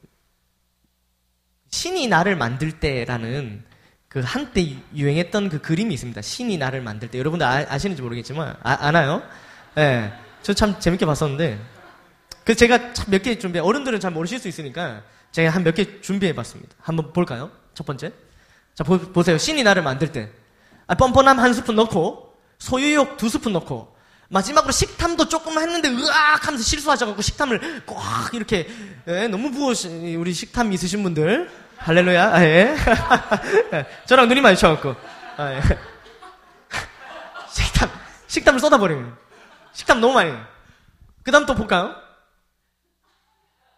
신이 나를 만들 때라는 그 한때 유행했던 그 그림이 있습니다. 신이 나를 만들 때. 여러분들 아, 시는지 모르겠지만, 아, 나요 예. 네. 저참 재밌게 봤었는데. 그 제가 몇개 준비해. 어른들은 잘 모르실 수 있으니까 제가 한 몇 개 준비해 봤습니다. 한번 볼까요? 첫 번째. 자, 보, 세요 신이 나를 만들 때. 아, 뻔뻔함 한 스푼 넣고, 소유욕 두 스푼 넣고, 마지막으로 식탐도 조금 했는데 으악 하면서 실수하셔갖고 식탐을 꽉 이렇게 예, 너무 부으신 우리 식탐 있으신 분들 할렐루야 아, 예. 저랑 눈이 마주쳐갖고 아, 예. 식탐 식탐을 쏟아버리면 식탐 너무 많이 그 다음 또 볼까요?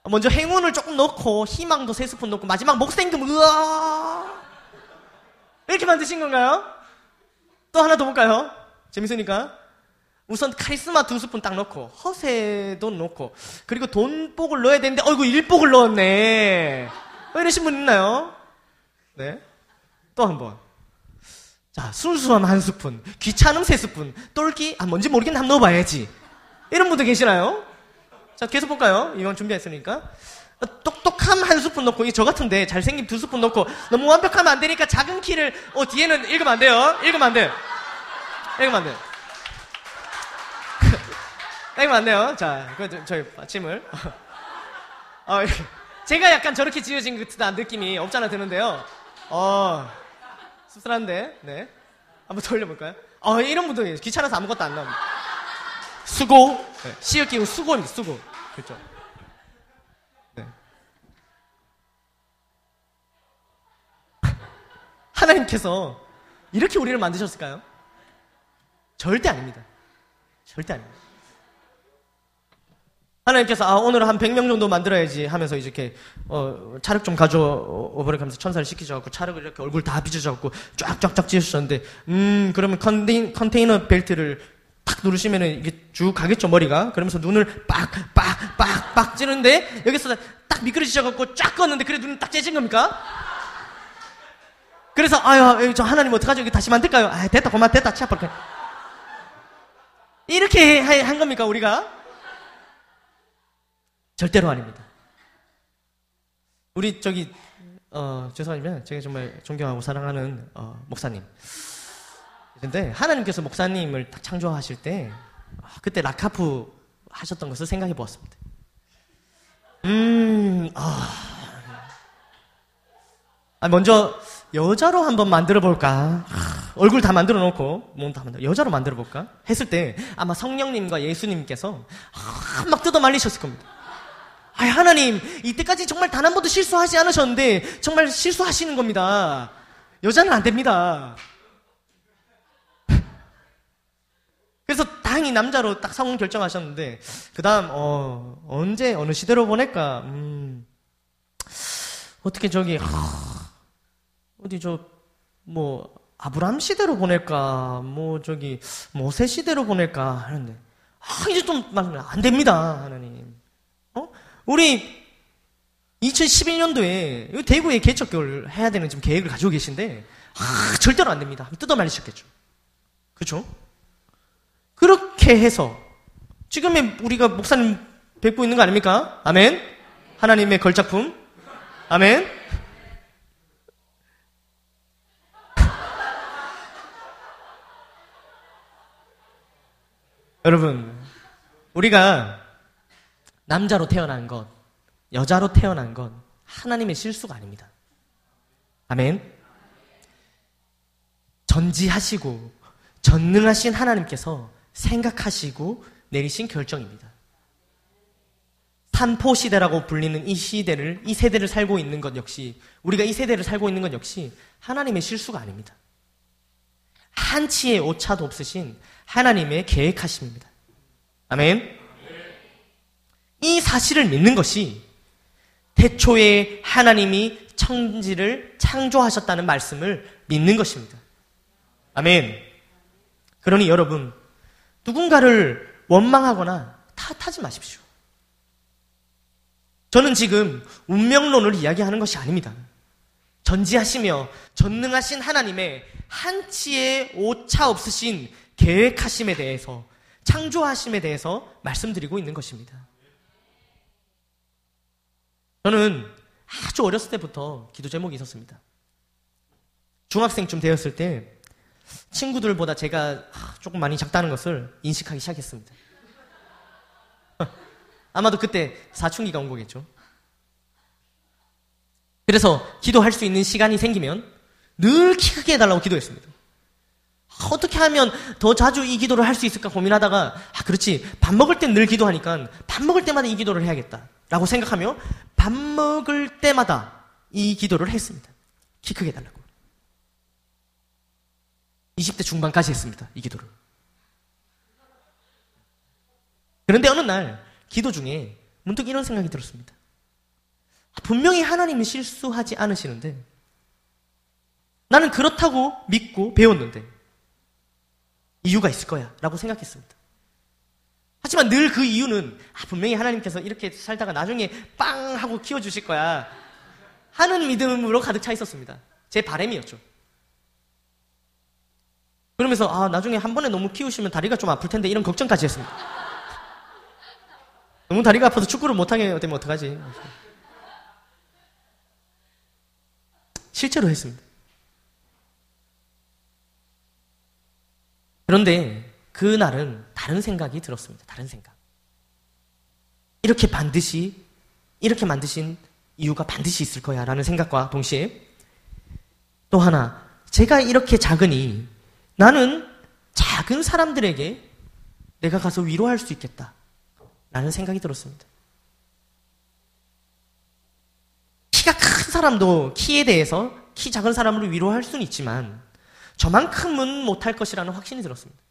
먼저 행운을 조금 넣고 희망도 세 스푼 넣고 마지막 목생금 으아 이렇게 만드신 건가요? 또 하나 더 볼까요? 재밌으니까 우선 카리스마 두 스푼 딱 넣고 허세도 넣고 그리고 돈복을 넣어야 되는데 어이구 일복을 넣었네 뭐 이러신 분 있나요? 네. 또 한 번. 자, 순수함 한 스푼, 귀찮음 세 스푼, 똘끼, 아, 뭔지 모르겠는데 한번 넣어봐야지. 이런 분들 계시나요? 자, 계속 볼까요? 이건 준비했으니까. 똑똑 함 한 스푼 넣고, 이저 같은데 잘생김 두 스푼 넣고, 너무 완벽하면 안 되니까 작은 키를, 어, 뒤에는 읽으면 안 돼요. 읽으면 안 돼요. 읽으면 안 돼요. 읽으면 안 돼요. 자, 그, 저희 받침을. 어, 제가 약간 저렇게 지어진 듯한 느낌이 없잖아 드는데요. 어, 씁쓸한데, 네. 한번 더 올려볼까요? 어, 이런 분들 귀찮아서 아무것도 안 나옵니다. 수고, 네. 시을 끼고 수고입니다, 수고. 그렇죠. 하나님께서 이렇게 우리를 만드셨을까요? 절대 아닙니다. 절대 아닙니다. 하나님께서 아 오늘 한 100명 정도 만들어야지 하면서 이렇게 어, 차륵 좀 가져오 버려 하면서 천사를 시키셔갖고 차륵을 이렇게 얼굴 다 빚으셔갖고 쫙쫙쫙 지으셨는데 음 그러면 컨테인, 컨테이너 벨트를 탁 누르시면은 이게 쭉 가겠죠 머리가 그러면서 눈을 빡빡빡빡 찌는데 여기서 딱 미끄러지셔갖고 쫙 껐는데 그래 눈이 딱 째진 겁니까? 그래서 아유 저 하나님 어떡하죠 여기 다시 만들까요? 아 됐다 고마 됐다 치아파 이렇게 한 겁니까 우리가? 절대로 아닙니다. 우리 저기 어, 죄송하지만 제가 정말 존경하고 사랑하는 어, 목사님. 근데 하나님께서 목사님을 딱 창조하실 때 아, 그때 라카프 하셨던 것을 생각해 보았습니다. 음, 아, 아 먼저 여자로 한번 만들어 볼까? 얼굴 다 만들어 놓고 몸 다 만들어 여자로 만들어 볼까? 했을 때 아마 성령님과 예수님께서 아, 막 뜯어 말리셨을 겁니다. 아, 하나님, 이때까지 정말 단 한 번도 실수하지 않으셨는데, 정말 실수하시는 겁니다. 여자는 안 됩니다. 그래서 다행히 남자로 딱 성공 결정하셨는데, 그 다음, 어, 언제, 어느 시대로 보낼까, 음, 어떻게 저기, 하, 어디 저, 뭐, 아브람 시대로 보낼까, 뭐, 저기, 모세 시대로 보낼까 하는데, 아, 이제 좀, 안 됩니다, 하나님. 우리 2011년도에 대구에 개척교를 해야 되는 지금 계획을 가지고 계신데 아, 절대로 안 됩니다. 뜯어 말리셨겠죠. 그렇죠? 그렇게 해서 지금의 우리가 목사님 뵙고 있는 거 아닙니까? 아멘. 하나님의 걸작품. 아멘. 여러분, 우리가 남자로 태어난 것, 여자로 태어난 건 하나님의 실수가 아닙니다. 아멘. 전지하시고 전능하신 하나님께서 생각하시고 내리신 결정입니다. 산포 시대라고 불리는 이 시대를, 이 세대를 살고 있는 것 역시, 우리가 이 세대를 살고 있는 것 역시 하나님의 실수가 아닙니다. 한치의 오차도 없으신 하나님의 계획하심입니다. 아멘. 이 사실을 믿는 것이 태초에 하나님이 천지를 창조하셨다는 말씀을 믿는 것입니다. 아멘. 그러니 여러분, 누군가를 원망하거나 탓하지 마십시오. 저는 지금 운명론을 이야기하는 것이 아닙니다. 전지하시며 전능하신 하나님의 한치의 오차 없으신 계획하심에 대해서 창조하심에 대해서 말씀드리고 있는 것입니다. 저는 아주 어렸을 때부터 기도 제목이 있었습니다. 중학생쯤 되었을 때 친구들보다 제가 조금 많이 작다는 것을 인식하기 시작했습니다. 아마도 그때 사춘기가 온 거겠죠. 그래서 기도할 수 있는 시간이 생기면 늘 키 크게 해달라고 기도했습니다. 어떻게 하면 더 자주 이 기도를 할 수 있을까 고민하다가 아 그렇지 밥 먹을 땐 늘 기도하니까 밥 먹을 때마다 이 기도를 해야겠다라고 생각하며 밥 먹을 때마다 이 기도를 했습니다. 키 크게 달라고. 20대 중반까지 했습니다. 이 기도를. 그런데 어느 날 기도 중에 문득 이런 생각이 들었습니다. 분명히 하나님은 실수하지 않으시는데 나는 그렇다고 믿고 배웠는데 이유가 있을 거야 라고 생각했습니다. 하지만 늘 그 이유는 아, 분명히 하나님께서 이렇게 살다가 나중에 빵 하고 키워주실 거야 하는 믿음으로 가득 차 있었습니다. 제 바램이었죠. 그러면서 아 나중에 한 번에 너무 키우시면 다리가 좀 아플 텐데 이런 걱정까지 했습니다. 너무 다리가 아파서 축구를 못하게 되면 어떡하지? 실제로 했습니다. 그런데 그날은 다른 생각이 들었습니다. 다른 생각. 이렇게 반드시, 이렇게 만드신 이유가 반드시 있을 거야 라는 생각과 동시에 또 하나, 제가 이렇게 작으니 나는 작은 사람들에게 내가 가서 위로할 수 있겠다 라는 생각이 들었습니다. 키가 큰 사람도 키에 대해서 키 작은 사람을 위로할 수는 있지만 저만큼은 못할 것이라는 확신이 들었습니다.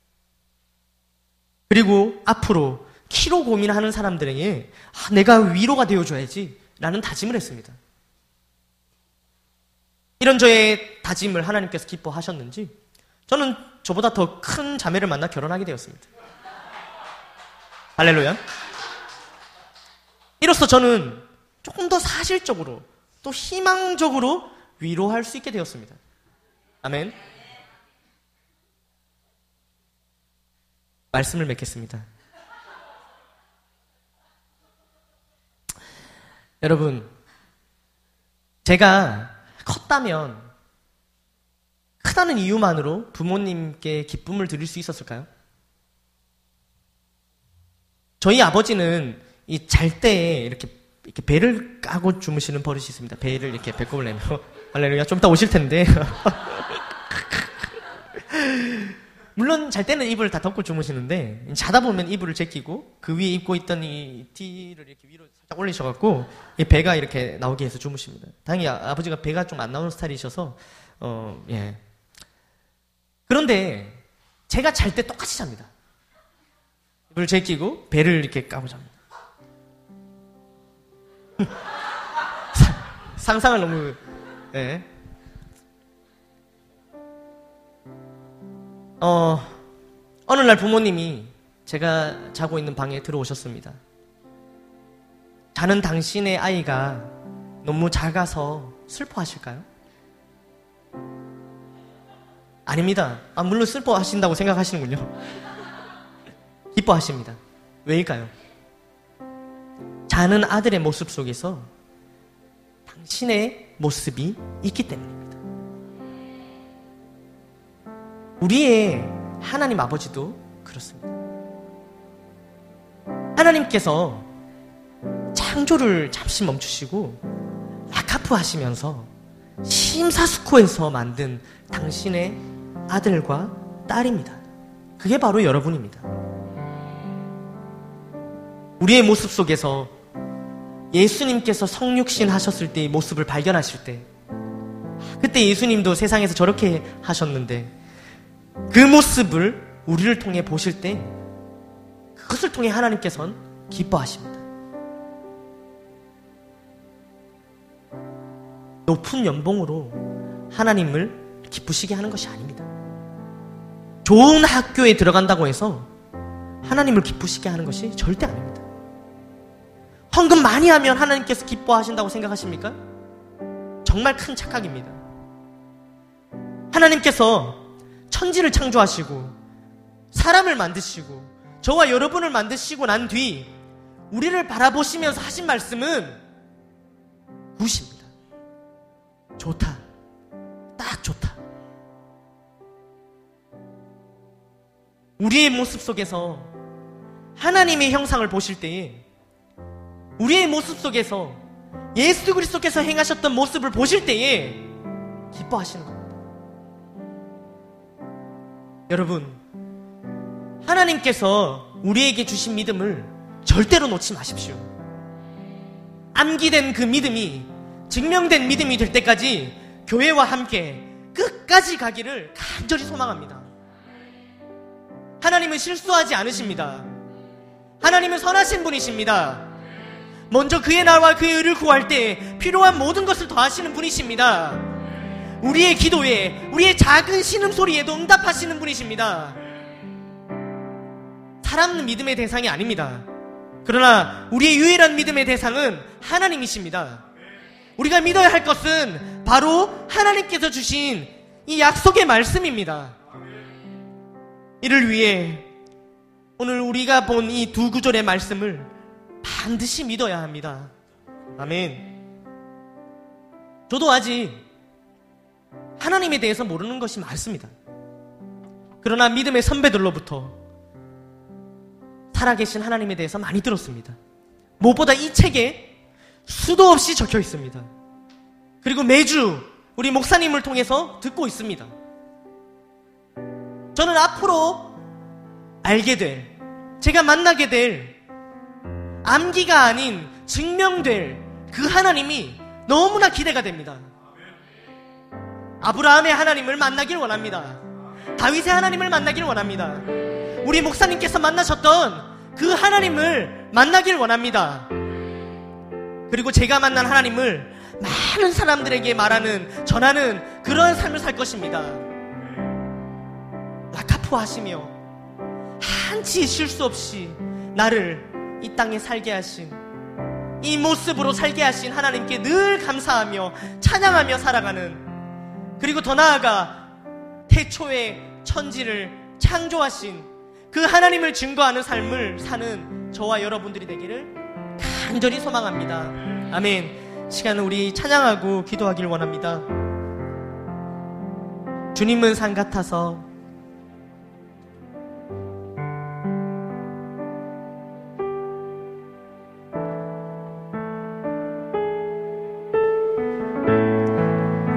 그리고 앞으로 키로 고민하는 사람들에게 아, 내가 위로가 되어줘야지 라는 다짐을 했습니다. 이런 저의 다짐을 하나님께서 기뻐하셨는지 저는 저보다 더 큰 자매를 만나 결혼하게 되었습니다. 할렐루야. 이로써 저는 조금 더 사실적으로 또 희망적으로 위로할 수 있게 되었습니다. 아멘. 말씀을 맺겠습니다. 여러분, 제가 컸다면 크다는 이유만으로 부모님께 기쁨을 드릴 수 있었을까요? 저희 아버지는 이 잘때 이렇게 이렇게 배를 까고 주무시는 버릇이 있습니다. 배를 이렇게 배꼽을 내며 할렐루야 좀 이따 오실 텐데 물론 잘 때는 이불을 다 덮고 주무시는데 자다 보면 이불을 제끼고 그 위에 입고 있던 이 티를 이렇게 위로 살짝 올리셔갖고 이 배가 이렇게 나오게 해서 주무십니다. 당연히 아, 버지가 배가 좀 안 나오는 스타일이셔서 어 예. 그런데 제가 잘 때 똑같이 잡니다. 이불을 제끼고 배를 이렇게 까고 잡니다. 상상을 너무 예. 어, 어느 날 부모님이 제가 자고 있는 방에 들어오셨습니다. 자는 당신의 아이가 너무 작아서 슬퍼하실까요? 아닙니다. 아, 물론 슬퍼하신다고 생각하시는군요. 기뻐하십니다. 왜일까요? 자는 아들의 모습 속에서 당신의 모습이 있기 때문입니다. 우리의 하나님 아버지도 그렇습니다. 하나님께서 창조를 잠시 멈추시고 아카프 하시면서 심사숙고해서 만든 당신의 아들과 딸입니다. 그게 바로 여러분입니다. 우리의 모습 속에서 예수님께서 성육신 하셨을 때의 모습을 발견하실 때, 그때 예수님도 세상에서 저렇게 하셨는데, 그 모습을 우리를 통해 보실 때 그것을 통해 하나님께서는 기뻐하십니다. 높은 연봉으로 하나님을 기쁘시게 하는 것이 아닙니다. 좋은 학교에 들어간다고 해서 하나님을 기쁘시게 하는 것이 절대 아닙니다. 헌금 많이 하면 하나님께서 기뻐하신다고 생각하십니까? 정말 큰 착각입니다. 하나님께서 천지를 창조하시고 사람을 만드시고 저와 여러분을 만드시고 난 뒤 우리를 바라보시면서 하신 말씀은 굿입니다. 좋다. 딱 좋다. 우리의 모습 속에서 하나님의 형상을 보실 때에 우리의 모습 속에서 예수 그리스도께서 행하셨던 모습을 보실 때에 기뻐하시는 겁니다. 여러분, 하나님께서 우리에게 주신 믿음을 절대로 놓지 마십시오. 암기된 그 믿음이 증명된 믿음이 될 때까지 교회와 함께 끝까지 가기를 간절히 소망합니다. 하나님은 실수하지 않으십니다. 하나님은 선하신 분이십니다. 먼저 그의 나와 그의 의를 구할 때 필요한 모든 것을 더하시는 분이십니다. 우리의 기도에, 우리의 작은 신음소리에도 응답하시는 분이십니다. 사람 믿음의 대상이 아닙니다. 그러나 우리의 유일한 믿음의 대상은 하나님이십니다. 우리가 믿어야 할 것은 바로 하나님께서 주신 이 약속의 말씀입니다. 이를 위해 오늘 우리가 본 이 두 구절의 말씀을 반드시 믿어야 합니다. 아멘. 저도 아직 하나님에 대해서 모르는 것이 많습니다. 그러나 믿음의 선배들로부터 살아계신 하나님에 대해서 많이 들었습니다. 무엇보다 이 책에 수도 없이 적혀 있습니다. 그리고 매주 우리 목사님을 통해서 듣고 있습니다. 저는 앞으로 알게 될, 제가 만나게 될 암기가 아닌 증명될 그 하나님이 너무나 기대가 됩니다. 아브라함의 하나님을 만나길 원합니다. 다윗의 하나님을 만나길 원합니다. 우리 목사님께서 만나셨던 그 하나님을 만나길 원합니다. 그리고 제가 만난 하나님을 많은 사람들에게 말하는, 전하는 그런 삶을 살 것입니다. 라카프 하시며 한치 실수 없이 나를 이 땅에 살게 하신 이 모습으로 살게 하신 하나님께 늘 감사하며 찬양하며 살아가는 그리고 더 나아가 태초에 천지를 창조하신 그 하나님을 증거하는 삶을 사는 저와 여러분들이 되기를 간절히 소망합니다. 아멘. 시간은 우리 찬양하고 기도하길 원합니다. 주님은 산 같아서